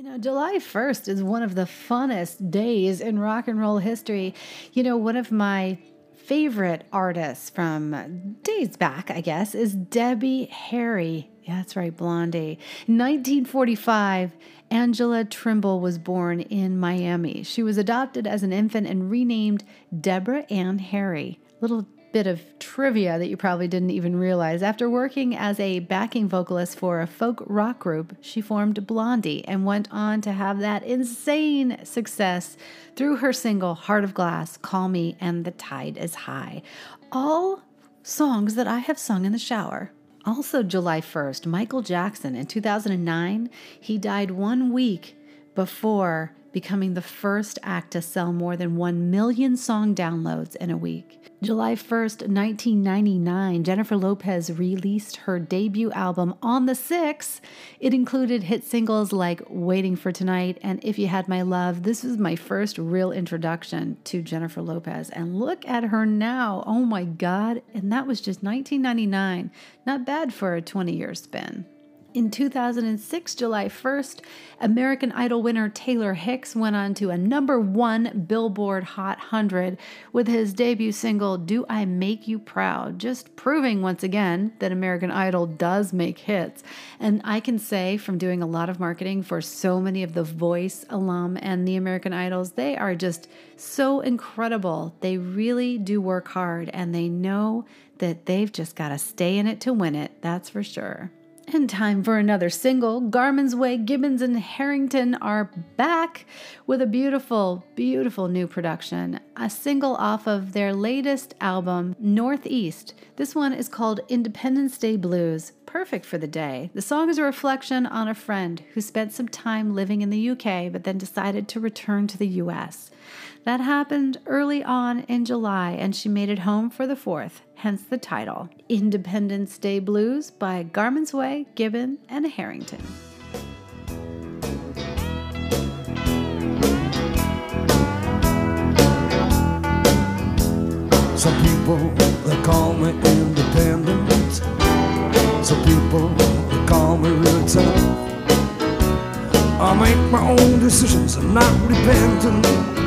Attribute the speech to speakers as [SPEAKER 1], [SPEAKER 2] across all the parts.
[SPEAKER 1] You know, July 1st is one of the funnest days in rock and roll history. You know, one of my favorite artists from days back, I guess, is Debbie Harry. Yeah, that's right, Blondie. 1945, Angela Trimble was born in Miami. She was adopted as an infant and renamed Deborah Ann Harry. Little bit of trivia that you probably didn't even realize. After working as a backing vocalist for a folk rock group, she formed Blondie and went on to have that insane success through her single Heart of Glass, Call Me, and The Tide is High. All songs that I have sung in the shower. Also, July 1st, Michael Jackson in 2009, he died one week before becoming the first act to sell more than 1 million song downloads in a week. July 1st, 1999, Jennifer Lopez released her debut album On the Six. It included hit singles like Waiting for Tonight and If You Had My Love. This was my first real introduction to Jennifer Lopez. And look at her now. Oh my God. And that was just 1999. Not bad for a 20 year spin. In 2006, July 1st, American Idol winner Taylor Hicks went on to a number one Billboard Hot 100 with his debut single, Do I Make You Proud? Just proving once again that American Idol does make hits. And I can say from doing a lot of marketing for so many of the Voice alum and the American Idols, they are just so incredible. They really do work hard and they know that they've just got to stay in it to win it, that's for sure. And time for another single. Garman's Way, Gibbons, and Harrington are back with a beautiful, beautiful new production. A single off of their latest album, Northeast. This one is called Independence Day Blues. Perfect for the day. The song is a reflection on a friend who spent some time living in the UK but then decided to return to the US. That happened early on in July, and she made it home for the 4th, hence the title Independence Day Blues by Garman's Way, Gibbon, and Harrington.
[SPEAKER 2] Some people they call me independent. Some people they call me real tough. I make my own decisions and not dependent.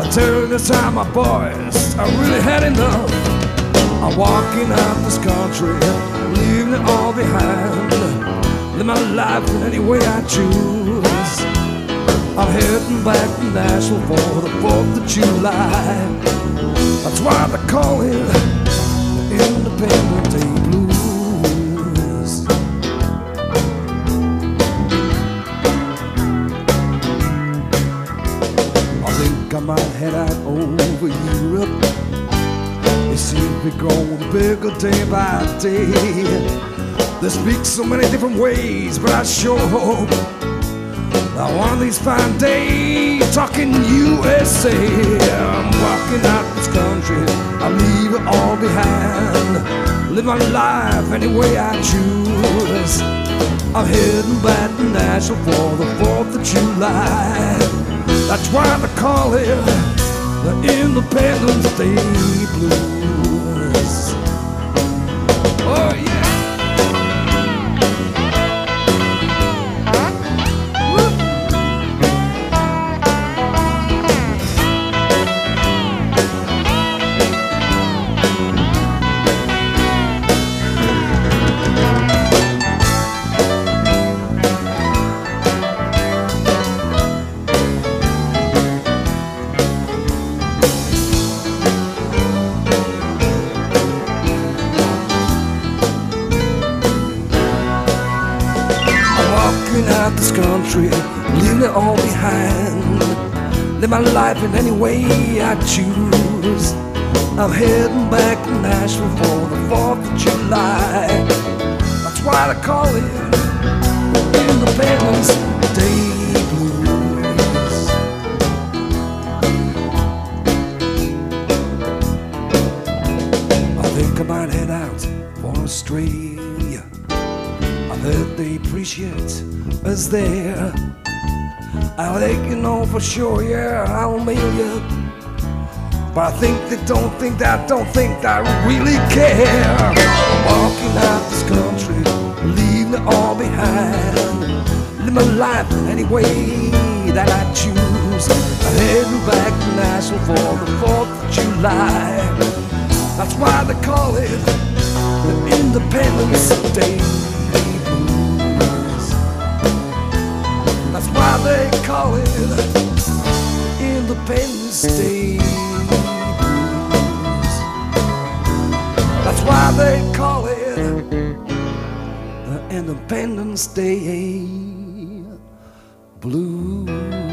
[SPEAKER 2] But during this time, my boys, I really had enough. I'm walking out this country, leaving it all behind. Live my life in any way I choose. I'm heading back to Nashville for the 4th of July. That's why they call it day. They speak so many different ways, but I sure hope that one of these fine days, talking USA, I'm walking out this country. I leave it all behind. Live my life any way I choose. I'm heading back to Nashville for the 4th of July. That's why they call it the Independence Day Blues. In any way I choose. I'm heading back to Nashville for the 4th of July. That's why they call it Independence Day Blues. I think I might head out for Australia. I heard they appreciate us there. I think you know for sure, yeah, I'll mail you. But I think they don't think that, don't think that I really care. Walking out this country, leaving it all behind. live my life any way that I choose. I'm heading back to Nashville for the 4th of July. That's why they call it the Independence Day they call it Independence Day blues. That's why they call it the Independence Day blues.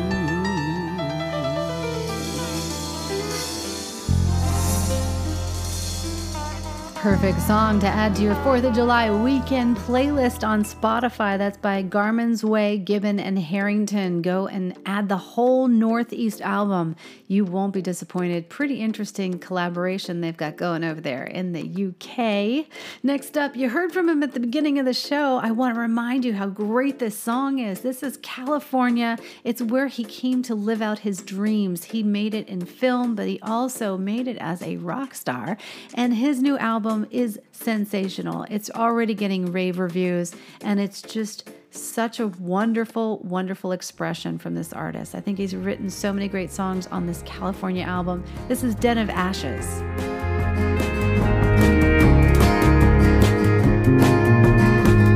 [SPEAKER 1] Perfect song to add to your 4th of July weekend playlist on Spotify. That's by Garman's Way, Gibbon, and Harrington. Go and add the whole Northeast album. You won't be disappointed. Pretty interesting collaboration they've got going over there in the UK. Next up, you heard from him at the beginning of the show. I want to remind you how great this song is. This is California. It's where he came to live out his dreams. He made it in film, but he also made it as a rock star. And his new album, album is sensational. It's already getting rave reviews, and it's just such a wonderful, wonderful expression from this artist. I think he's written so many great songs on this California album. This is Den of Ashes.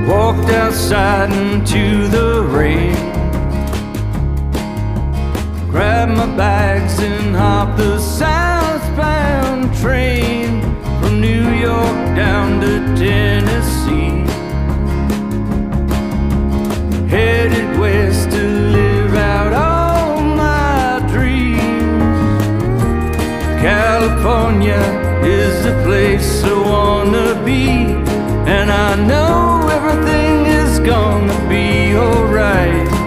[SPEAKER 3] Walked outside into the rain. Grabbed my bags and hopped the southbound train. New York down to Tennessee. Headed west to live out all my dreams. California is the place I wanna be, and I know everything is gonna be alright.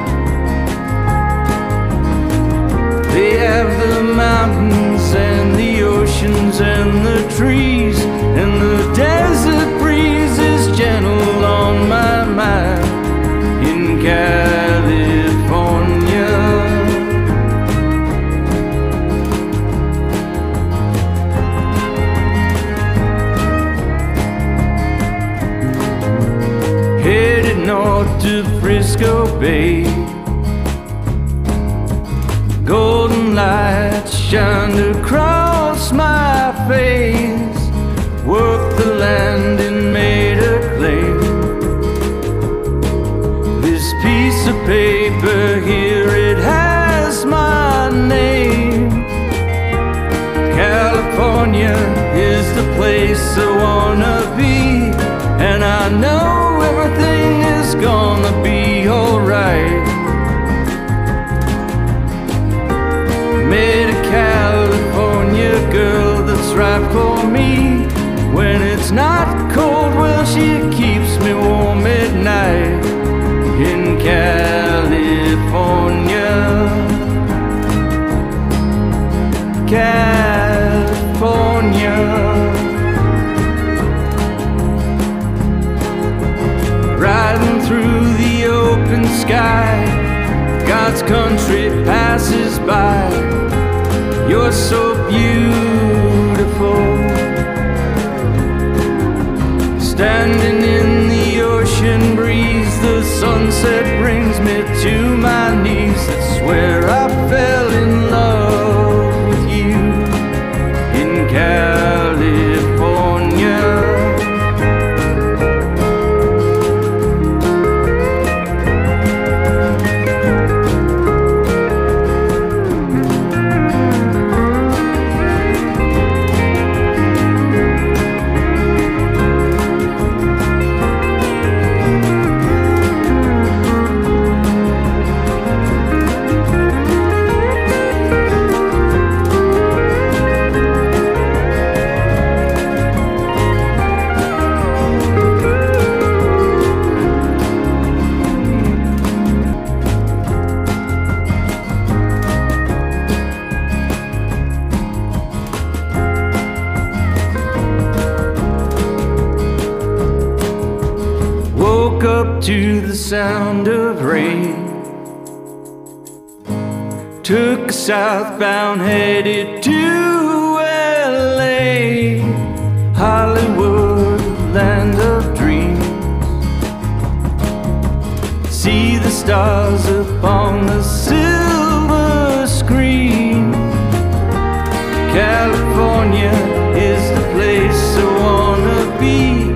[SPEAKER 3] And the trees Standing in the ocean breeze, the sunset brings me to my knees. That's where southbound headed to LA, Hollywood, land of dreams. See the stars. upon the silver screen. California is the place I wanna be,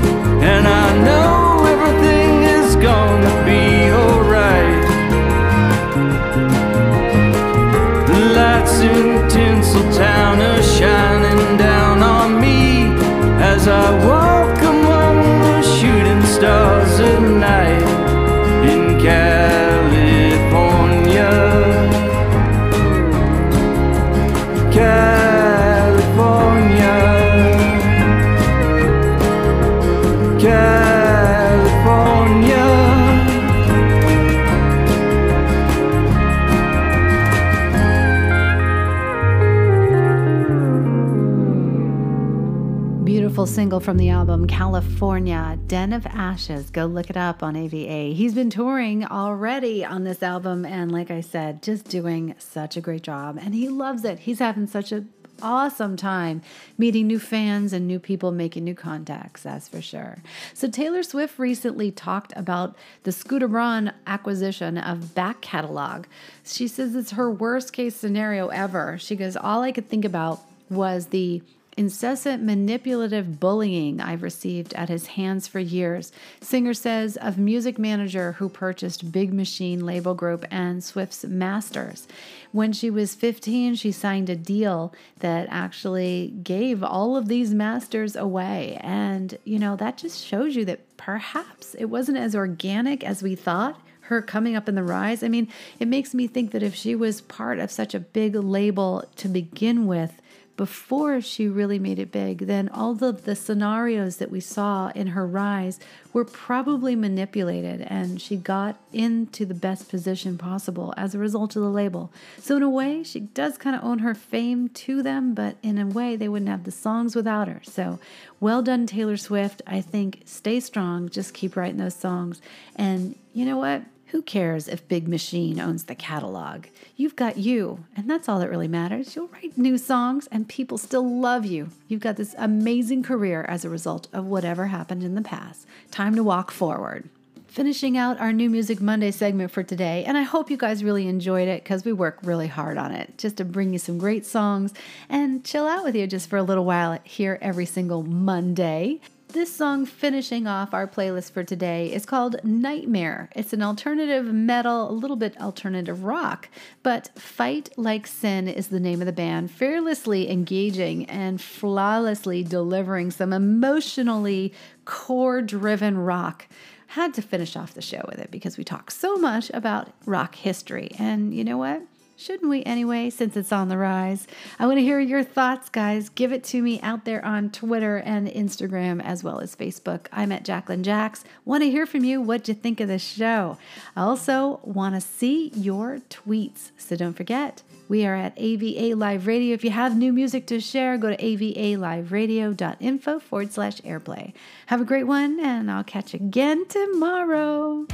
[SPEAKER 1] from the album California, Den of Ashes. Go look it up on AVA. He's been touring already on this album, and like I said, just doing such a great job. And he loves it. He's having such an awesome time meeting new fans and new people, making new contacts, that's for sure. So, Taylor Swift recently talked about the Scooter Braun acquisition of Back Catalog. She says it's her worst case scenario ever. She goes, All I could think about was the incessant manipulative bullying I've received at his hands for years. Singer says of music manager who purchased Big Machine Label Group and Swift's Masters. When she was 15, she signed a deal that actually gave all of these masters away. And, you know, that just shows you that perhaps it wasn't as organic as we thought her coming up in the rise. I mean, it makes me think that if she was part of such a big label to begin with, before she really made it big, then all of the scenarios that we saw in her rise were probably manipulated and she got into the best position possible as a result of the label. So, in a way, she does kind of own her fame to them, but in a way, they wouldn't have the songs without her. So, well done, Taylor Swift. I think stay strong, just keep writing those songs. And you know what? Who cares if Big Machine owns the catalog? You've got you, and that's all that really matters. You'll write new songs, and people still love you. You've got this amazing career as a result of whatever happened in the past. Time to walk forward. Finishing out our New Music Monday segment for today, and I hope you guys really enjoyed it because we work really hard on it just to bring you some great songs and chill out with you just for a little while here every single Monday. This song finishing off our playlist for today is called Nightmare. It's an alternative metal, a little bit alternative rock, but Fight Like Sin is the name of the band, fearlessly engaging and flawlessly delivering some emotionally core driven rock. Had to finish off the show with it because we talk so much about rock history. And you know what? Shouldn't we anyway, since it's on the rise? I want to hear your thoughts, guys. Give it to me out there on Twitter and Instagram as well as Facebook. I'm at Jacqueline Jax. Want to hear from you. What'd you think of the show? I also want to see your tweets. So don't forget, we are at AVA Live Radio. If you have new music to share, go to avaliveradio.info forward slash airplay. Have a great one, and I'll catch you again tomorrow.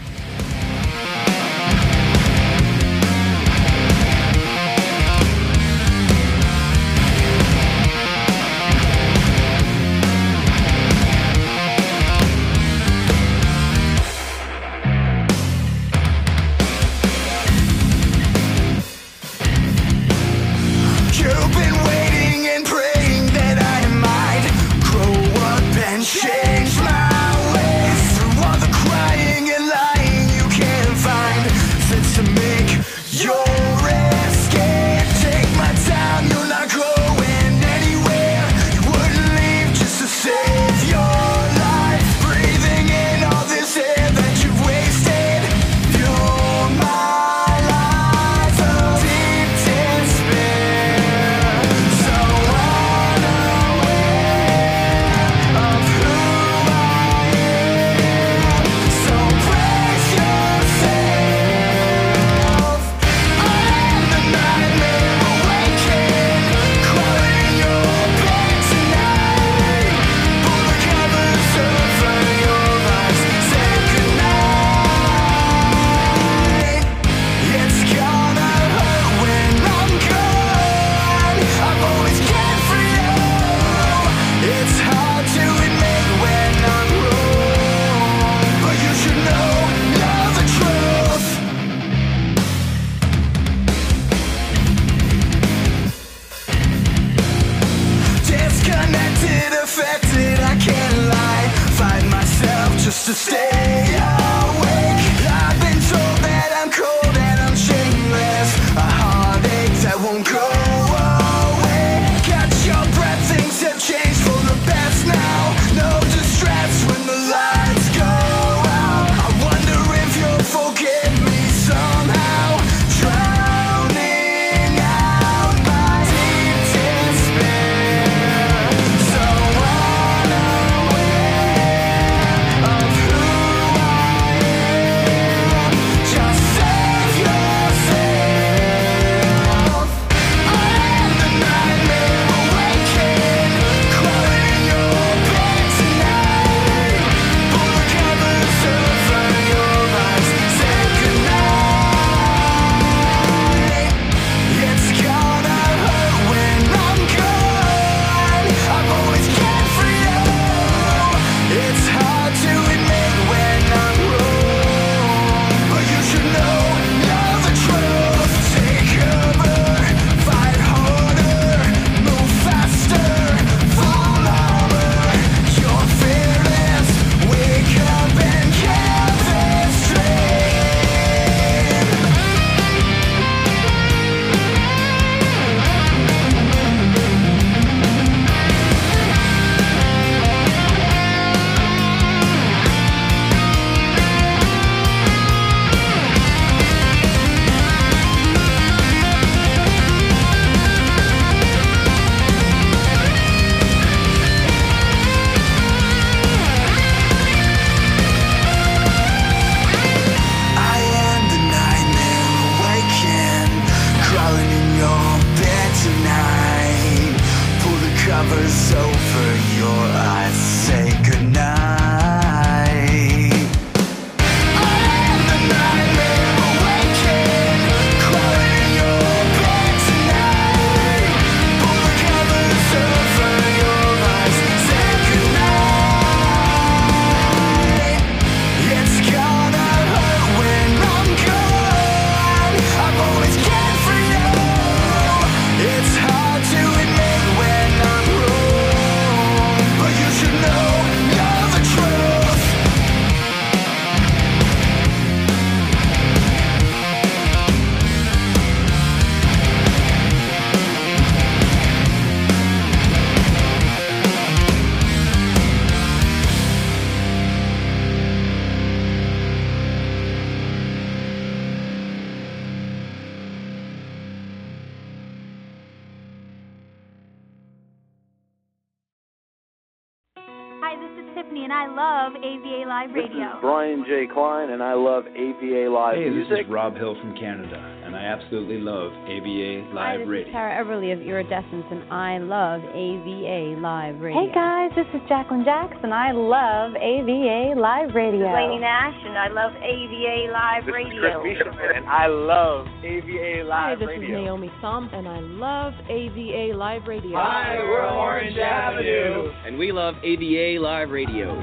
[SPEAKER 4] Radio.
[SPEAKER 5] is Brian J. Klein, and I love AVA Live
[SPEAKER 6] Hey, this is Rob Hill from Canada, and I absolutely love AVA
[SPEAKER 7] Hi,
[SPEAKER 6] Live
[SPEAKER 7] this
[SPEAKER 6] Radio.
[SPEAKER 7] is Tara Everly of Iridescence, and I love AVA Live Radio.
[SPEAKER 8] Hey guys, this is Jacqueline Jackson. I love AVA Live Radio.
[SPEAKER 4] This Lainey Nash, and I love AVA Live
[SPEAKER 5] This is
[SPEAKER 4] Radio.
[SPEAKER 5] Chris Bishop, and I love AVA Live Hi,
[SPEAKER 9] this
[SPEAKER 5] Radio.
[SPEAKER 9] is Naomi Thumb, and I love AVA Live Radio.
[SPEAKER 3] Hi, we're Orange Avenue.
[SPEAKER 10] And we love AVA Live Radio.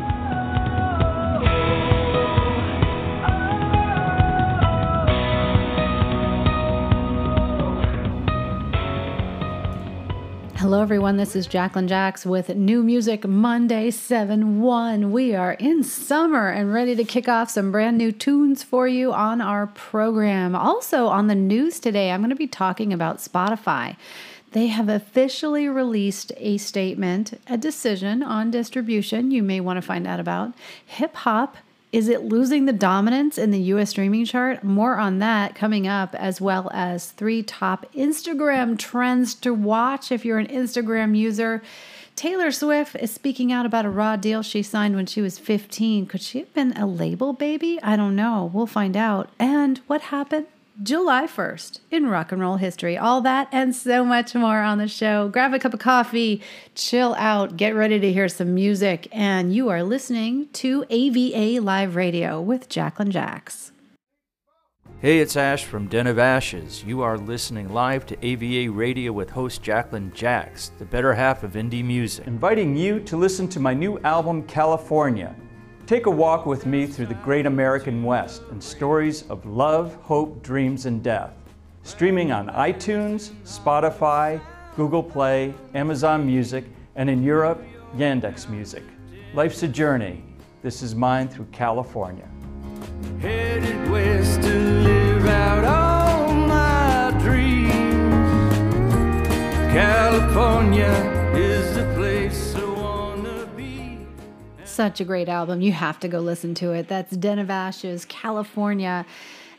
[SPEAKER 1] Hello, everyone. This is Jacqueline Jax with New Music Monday 7 1. We are in summer and ready to kick off some brand new tunes for you on our program. Also, on the news today, I'm going to be talking about Spotify. They have officially released a statement, a decision on distribution you may want to find out about. Hip hop is it losing the dominance in the US streaming chart? More on that coming up, as well as three top Instagram trends to watch if you're an Instagram user. Taylor Swift is speaking out about a raw deal she signed when she was 15. Could she have been a label baby? I don't know. We'll find out. And what happened July 1st in rock and roll history. All that and so much more on the show. Grab a cup of coffee, chill out, get ready to hear some music. And you are listening to AVA Live Radio with Jacqueline Jax.
[SPEAKER 11] Hey, it's Ash from Den of Ashes. You are listening live to AVA Radio with host Jacqueline Jax, the better half of indie music.
[SPEAKER 12] inviting you to listen to my new album, California. Take a walk with me through the great American West and stories of love, hope, dreams, and death. Streaming on iTunes, Spotify, Google Play, Amazon Music, and in Europe, Yandex Music. Life's a journey. This is mine through California.
[SPEAKER 3] Headed west to live out all my dreams. California is the place.
[SPEAKER 1] Such a great album. You have to go listen to it. That's Den of Ashes, California.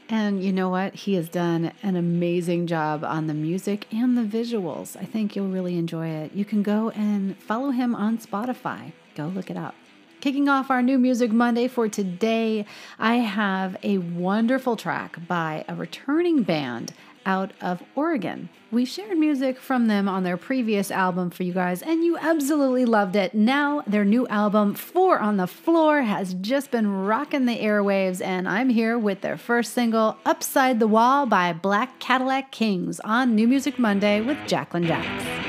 [SPEAKER 1] And you know what? He has done an amazing job on the music and the visuals. I think you'll really enjoy it. You can go and follow him on Spotify. Go look it up. Kicking off our new music Monday for today, I have a wonderful track by a returning band out of Oregon. We shared music from them on their previous album for you guys, and you absolutely loved it. Now, their new album, Four on the Floor, has just been rocking the airwaves, and I'm here with their first single, Upside the Wall by Black Cadillac Kings, on New Music Monday with Jacqueline Jax.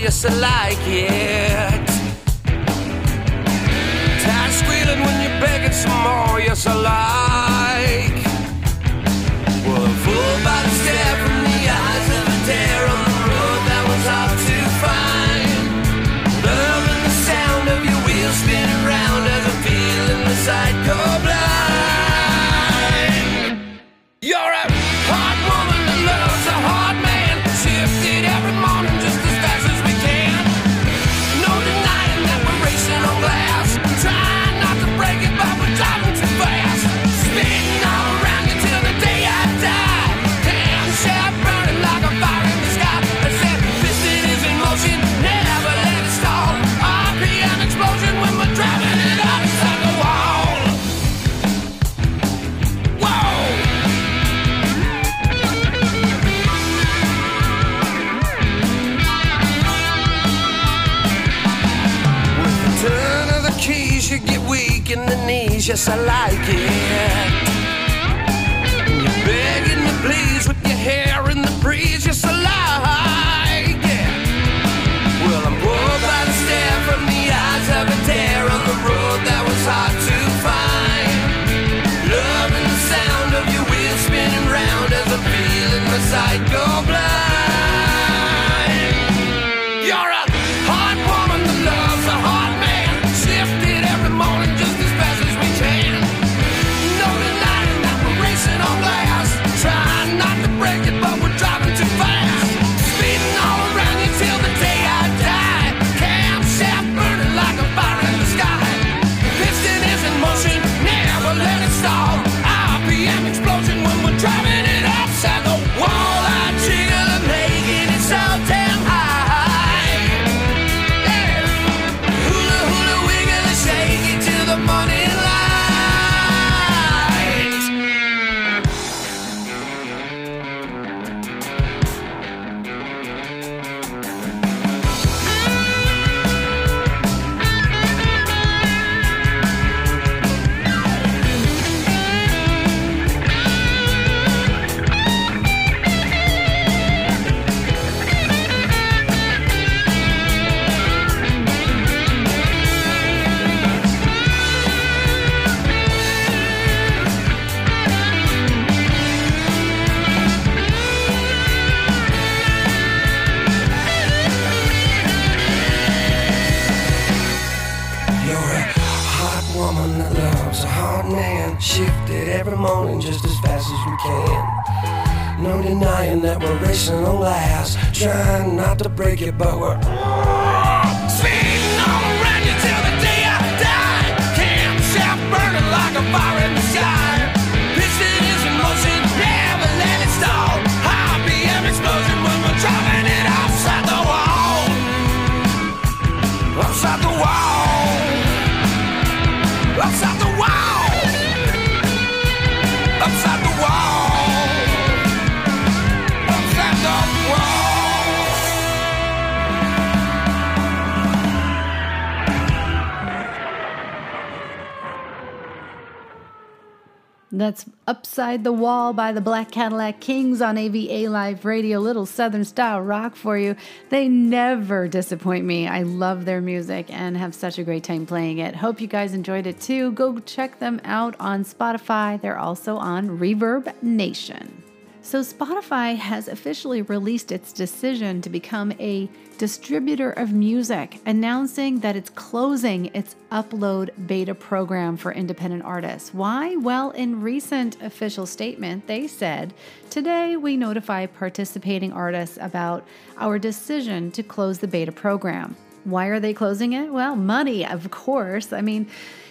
[SPEAKER 3] The yes, I like it. Tired squealing when you're begging some more, yes, I like. Well, a full body stare from the eyes of a dare on the road that was hard to find. Loving the sound of your wheels spinning round as I'm feeling
[SPEAKER 13] the sight go
[SPEAKER 1] That's Upside the Wall by the Black Cadillac Kings on AVA Live Radio. Little Southern style rock for you. They never disappoint me. I love their music and have such a great time playing it. Hope you guys enjoyed it too. Go check them out on Spotify. They're also on Reverb Nation. So, Spotify has officially released its decision to become a distributor of music, announcing that it's closing its upload beta program for independent artists. Why? Well, in recent official statement, they said, "Today we notify participating artists about our decision to close the beta program." Why are they closing it? Well, money, of course. I mean,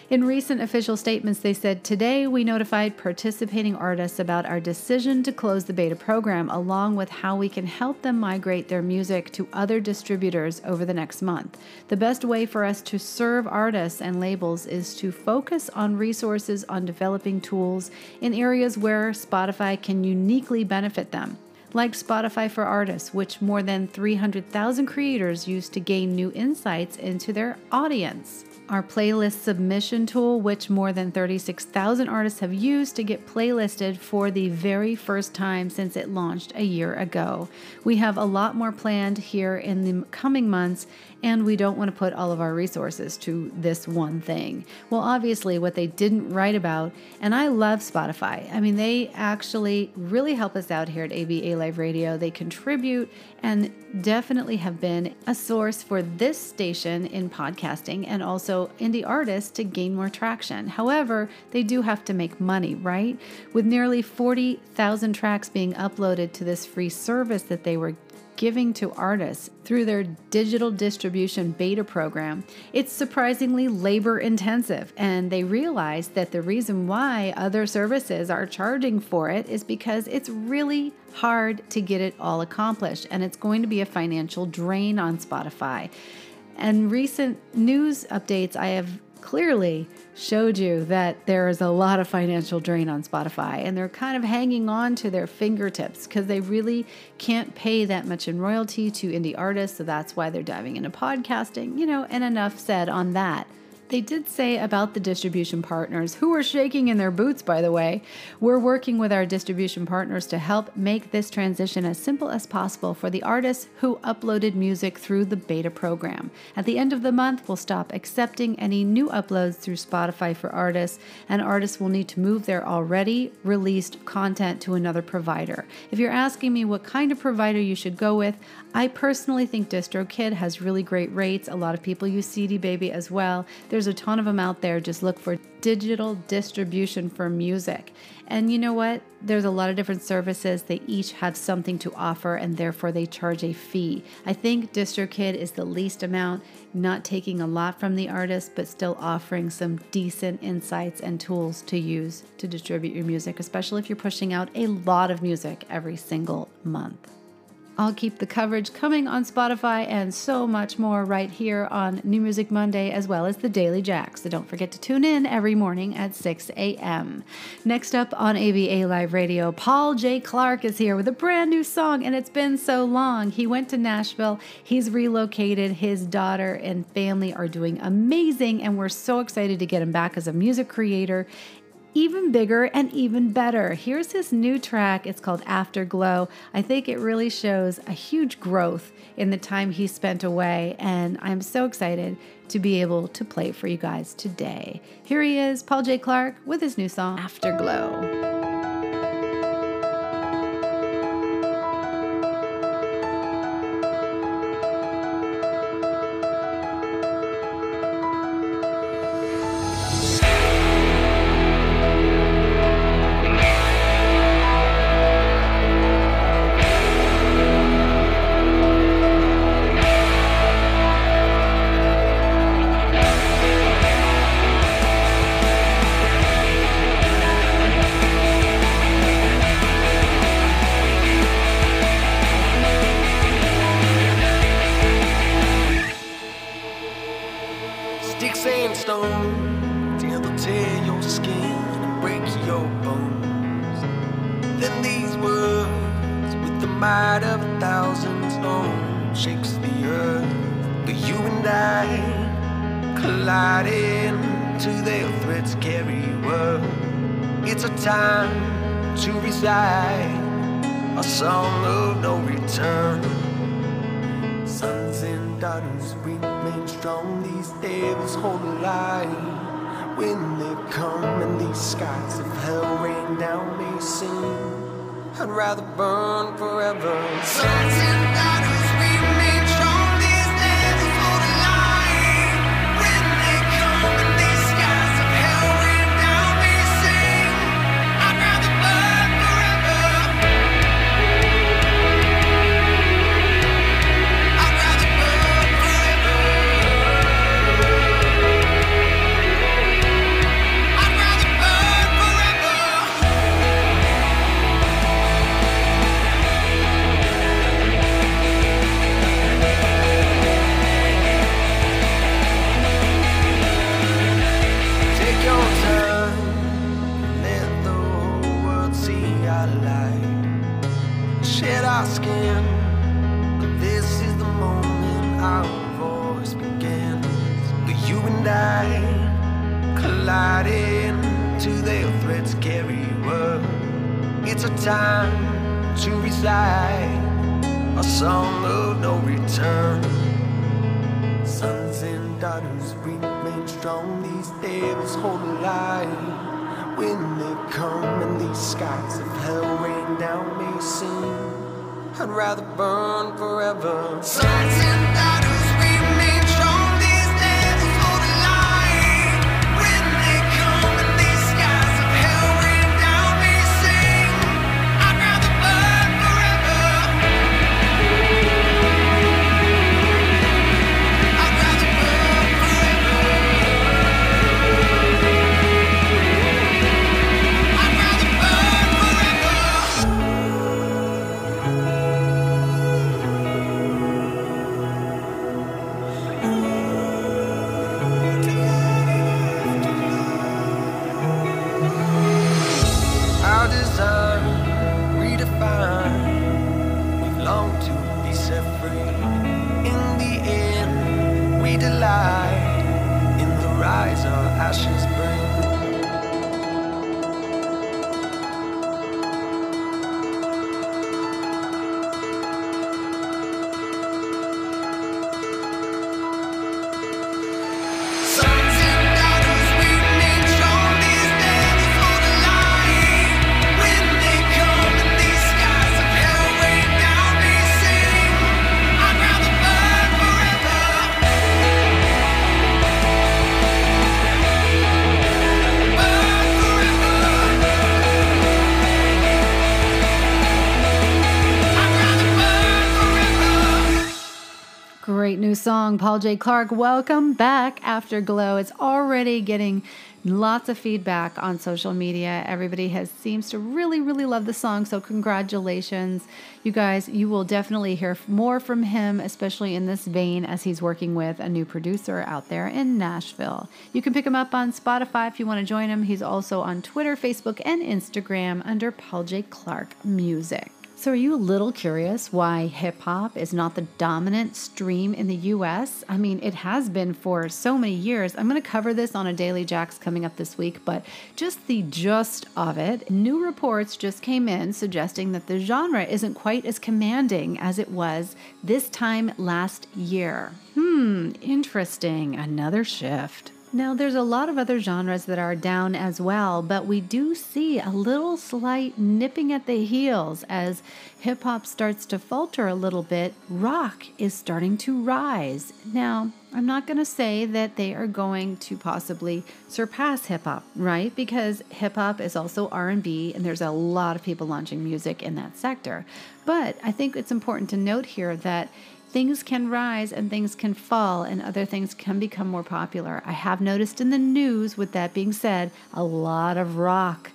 [SPEAKER 1] in recent official statements, they said, Today we notified participating artists about our decision to close the beta program, along with how we can help them migrate their music to other distributors over the next month. The best way for us to serve artists and labels is to focus on resources on developing tools in areas where Spotify can uniquely benefit them like Spotify for Artists, which more than 300,000 creators use to gain new insights into their audience. Our playlist submission tool, which more than 36,000 artists have used to get playlisted for the very first time since it launched a year ago. We have a lot more planned here in the coming months, and we don't want to put all of our resources to this one thing. Well, obviously, what they didn't write about, and I love Spotify. I mean, they actually really help us out here at AVA Live Radio. They contribute and definitely have been a source for this station in podcasting and also indie artists to gain more traction. However, they do have to make money, right? With nearly 40,000 tracks being uploaded to this free service that they were giving to artists through their digital distribution beta program, it's surprisingly labor intensive. And they realized that the reason why other services are charging for it is because it's really hard to get it all accomplished. And it's going to be a financial drain on Spotify. And recent news updates, I have clearly showed you that there is a lot of financial drain on Spotify and they're kind of hanging on to their fingertips because they really can't pay that much in royalty to indie artists. So that's why they're diving into podcasting, you know, and enough said on that. They did say about the distribution partners, who are shaking in their boots, by the way. We're working with our distribution partners to help make this transition as simple as possible for the artists who uploaded music through the beta program. At the end of the month, we'll stop accepting any new uploads through Spotify for artists, and artists will need to move their already released content to another provider. If you're asking me what kind of provider you should go with, I personally think DistroKid has really great rates. A lot of people use CD Baby as well. There's a ton of them out there. Just look for digital distribution for music. And you know what? There's a lot of different services. They each have something to offer and therefore they charge a fee. I think DistroKid is the least amount, not taking a lot from the artist, but still offering some decent insights and tools to use to distribute your music, especially if you're pushing out a lot of music every single month. I'll keep the coverage coming on Spotify and so much more right here on New Music Monday, as well as the Daily Jack. So don't forget to tune in every morning at 6 a.m. Next up on AVA Live Radio, Paul J. Clark is here with a brand new song, and it's been so long. He went to Nashville, he's relocated. His daughter and family are doing amazing, and we're so excited to get him back as a music creator even bigger and even better. Here's his new track. It's called Afterglow. I think it really shows a huge growth in the time he spent away, and I'm so excited to be able to play for you guys today. Here he is, Paul J. Clark, with his new song, Afterglow. Paul J. Clark. Welcome back, Afterglow. It's already getting lots of feedback on social media. Everybody has seems to really, really love the song. So congratulations, you guys. You will definitely hear more from him, especially in this vein, as he's working with a new producer out there in Nashville. You can pick him up on Spotify if you want to join him. He's also on Twitter, Facebook, and Instagram under Paul J. Clark Music. So, are you a little curious why hip hop is not the dominant stream in the US? I mean, it has been for so many years. I'm going to cover this on a Daily Jacks coming up this week, but just the gist of it new reports just came in suggesting that the genre isn't quite as commanding as it was this time last year. Hmm, interesting. Another shift. Now, there's a lot of other genres that are down as well, but we do see a little slight nipping at the heels as hip hop starts to falter a little bit. Rock is starting to rise. Now, I'm not going to say that they are going to possibly surpass hip hop, right? Because hip hop is also R&B and there's a lot of people launching music in that sector. But I think it's important to note here that things can rise and things can fall and other things can become more popular. I have noticed in the news, with that being said, a lot of rock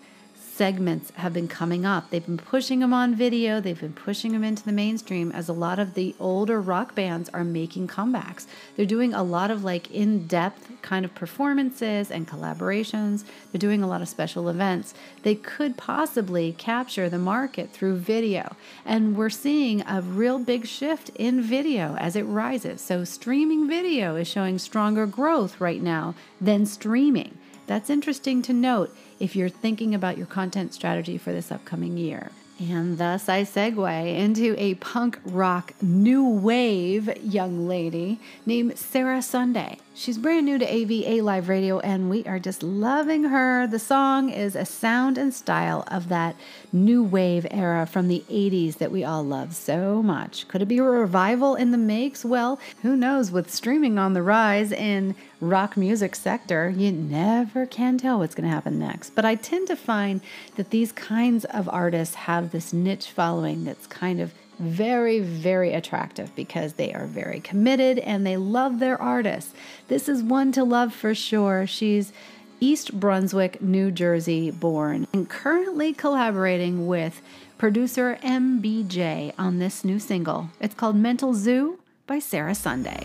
[SPEAKER 1] segments have been coming up. They've been pushing them on video, they've been pushing them into the mainstream as a lot of the older rock bands are making comebacks. They're doing a lot of like in depth kind of performances and collaborations, they're doing a lot of special events. They could possibly capture the market through video. And we're seeing a real big shift in video as it rises. So, streaming video is showing stronger growth right now than streaming. That's interesting to note if you're thinking about your content strategy for this upcoming year. And thus I segue into a punk rock new wave young lady named Sarah Sunday. She's brand new to AVA Live Radio, and we are just loving her. The song is a sound and style of that new wave era from the 80s that we all love so much. Could it be a revival in the makes? Well, who knows? With streaming on the rise in rock music sector, you never can tell what's going to happen next. But I tend to find that these kinds of artists have this niche following that's kind of very, very attractive because they are very committed and they love their artists. This is one to love for sure. She's East Brunswick, New Jersey born and currently collaborating with producer MBJ on this new single. It's called Mental Zoo by Sarah Sunday.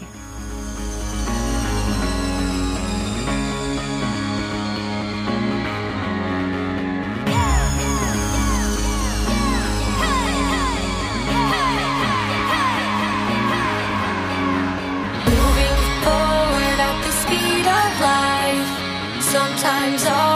[SPEAKER 14] Sometimes awful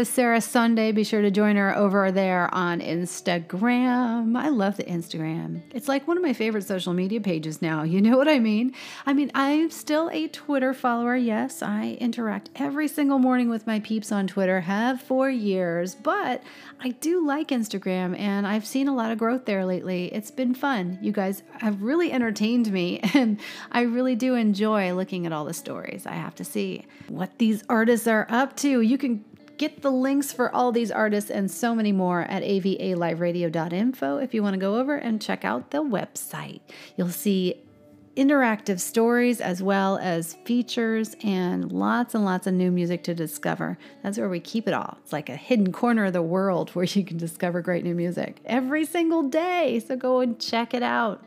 [SPEAKER 1] Artist Sarah Sunday. Be sure to join her over there on Instagram. I love the Instagram. It's like one of my favorite social media pages now. You know what I mean? I mean, I'm still a Twitter follower. Yes, I interact every single morning with my peeps on Twitter, have for years, but I do like Instagram and I've seen a lot of growth there lately. It's been fun. You guys have really entertained me and I really do enjoy looking at all the stories. I have to see what these artists are up to. You can get the links for all these artists and so many more at avaliveradio.info if you want to go over and check out the website. You'll see interactive stories as well as features and lots and lots of new music to discover. That's where we keep it all. It's like a hidden corner of the world where you can discover great new music every single day. So go and check it out.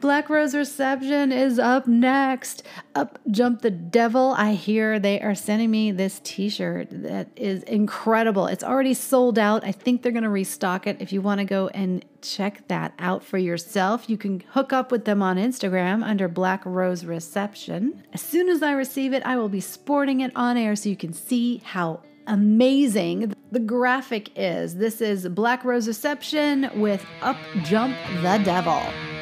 [SPEAKER 1] Black Rose Reception is up next. Up Jump the Devil. I hear they are sending me this t shirt that is incredible. It's already sold out. I think they're going to restock it. If you want to go and check that out for yourself, you can hook up with them on Instagram under Black Rose Reception. As soon as I receive it, I will be sporting it on air so you can see how amazing the graphic is. This is Black Rose Reception with Up Jump the Devil.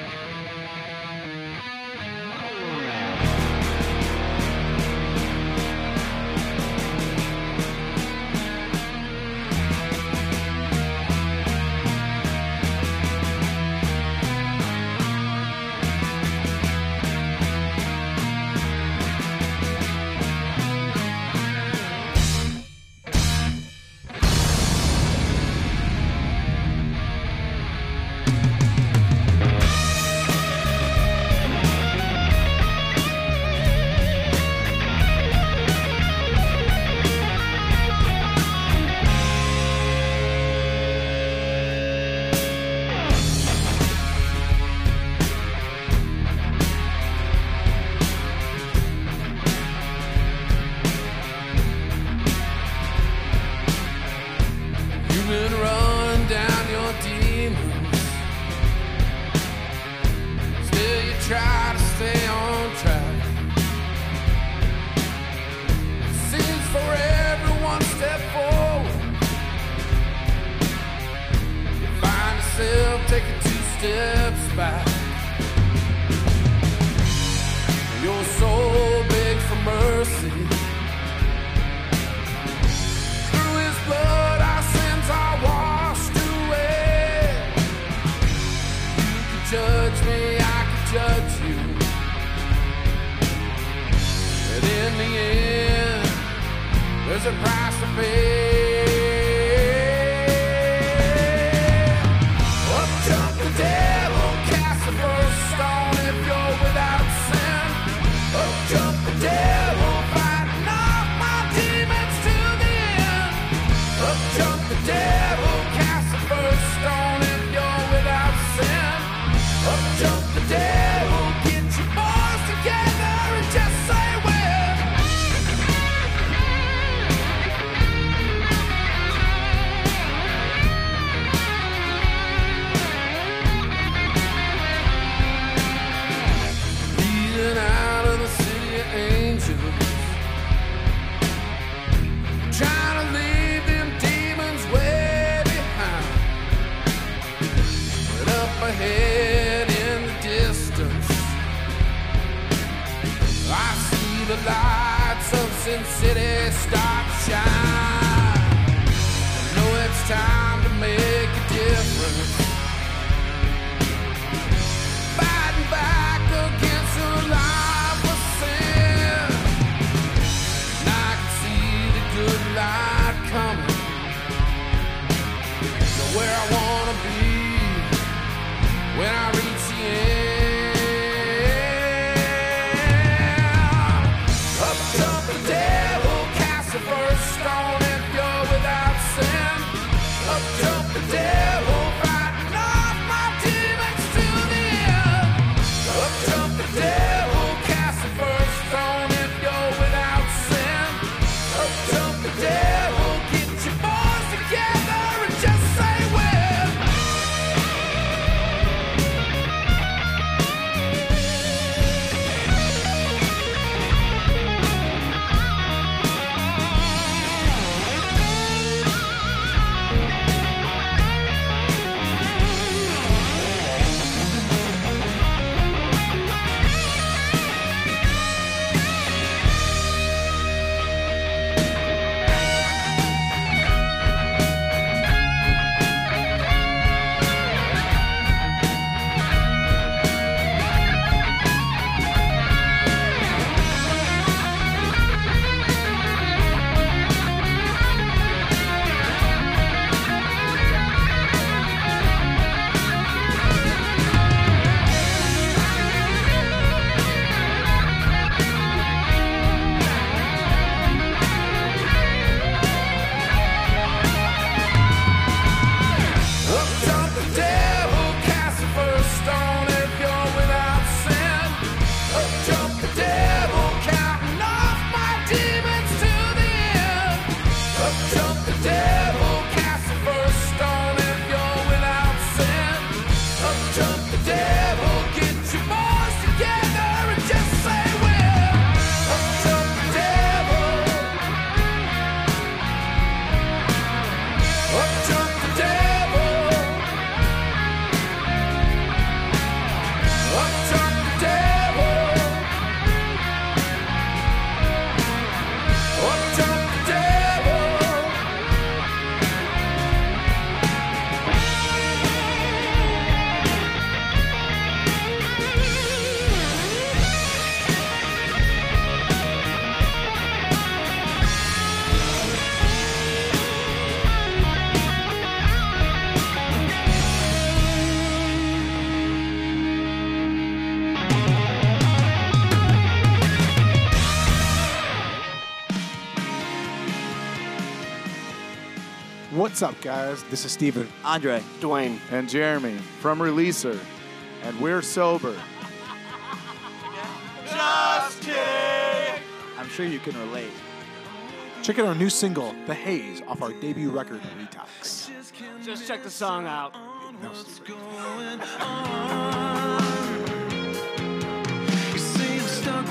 [SPEAKER 15] What's up, guys? This is Steven,
[SPEAKER 16] Andre.
[SPEAKER 17] Dwayne.
[SPEAKER 15] and Jeremy from Releaser, and we're sober.
[SPEAKER 16] I'm sure you can relate.
[SPEAKER 15] Check out our new single, The Haze, off our debut record, Retox.
[SPEAKER 17] Just check the song out.
[SPEAKER 15] No, You I'm stuck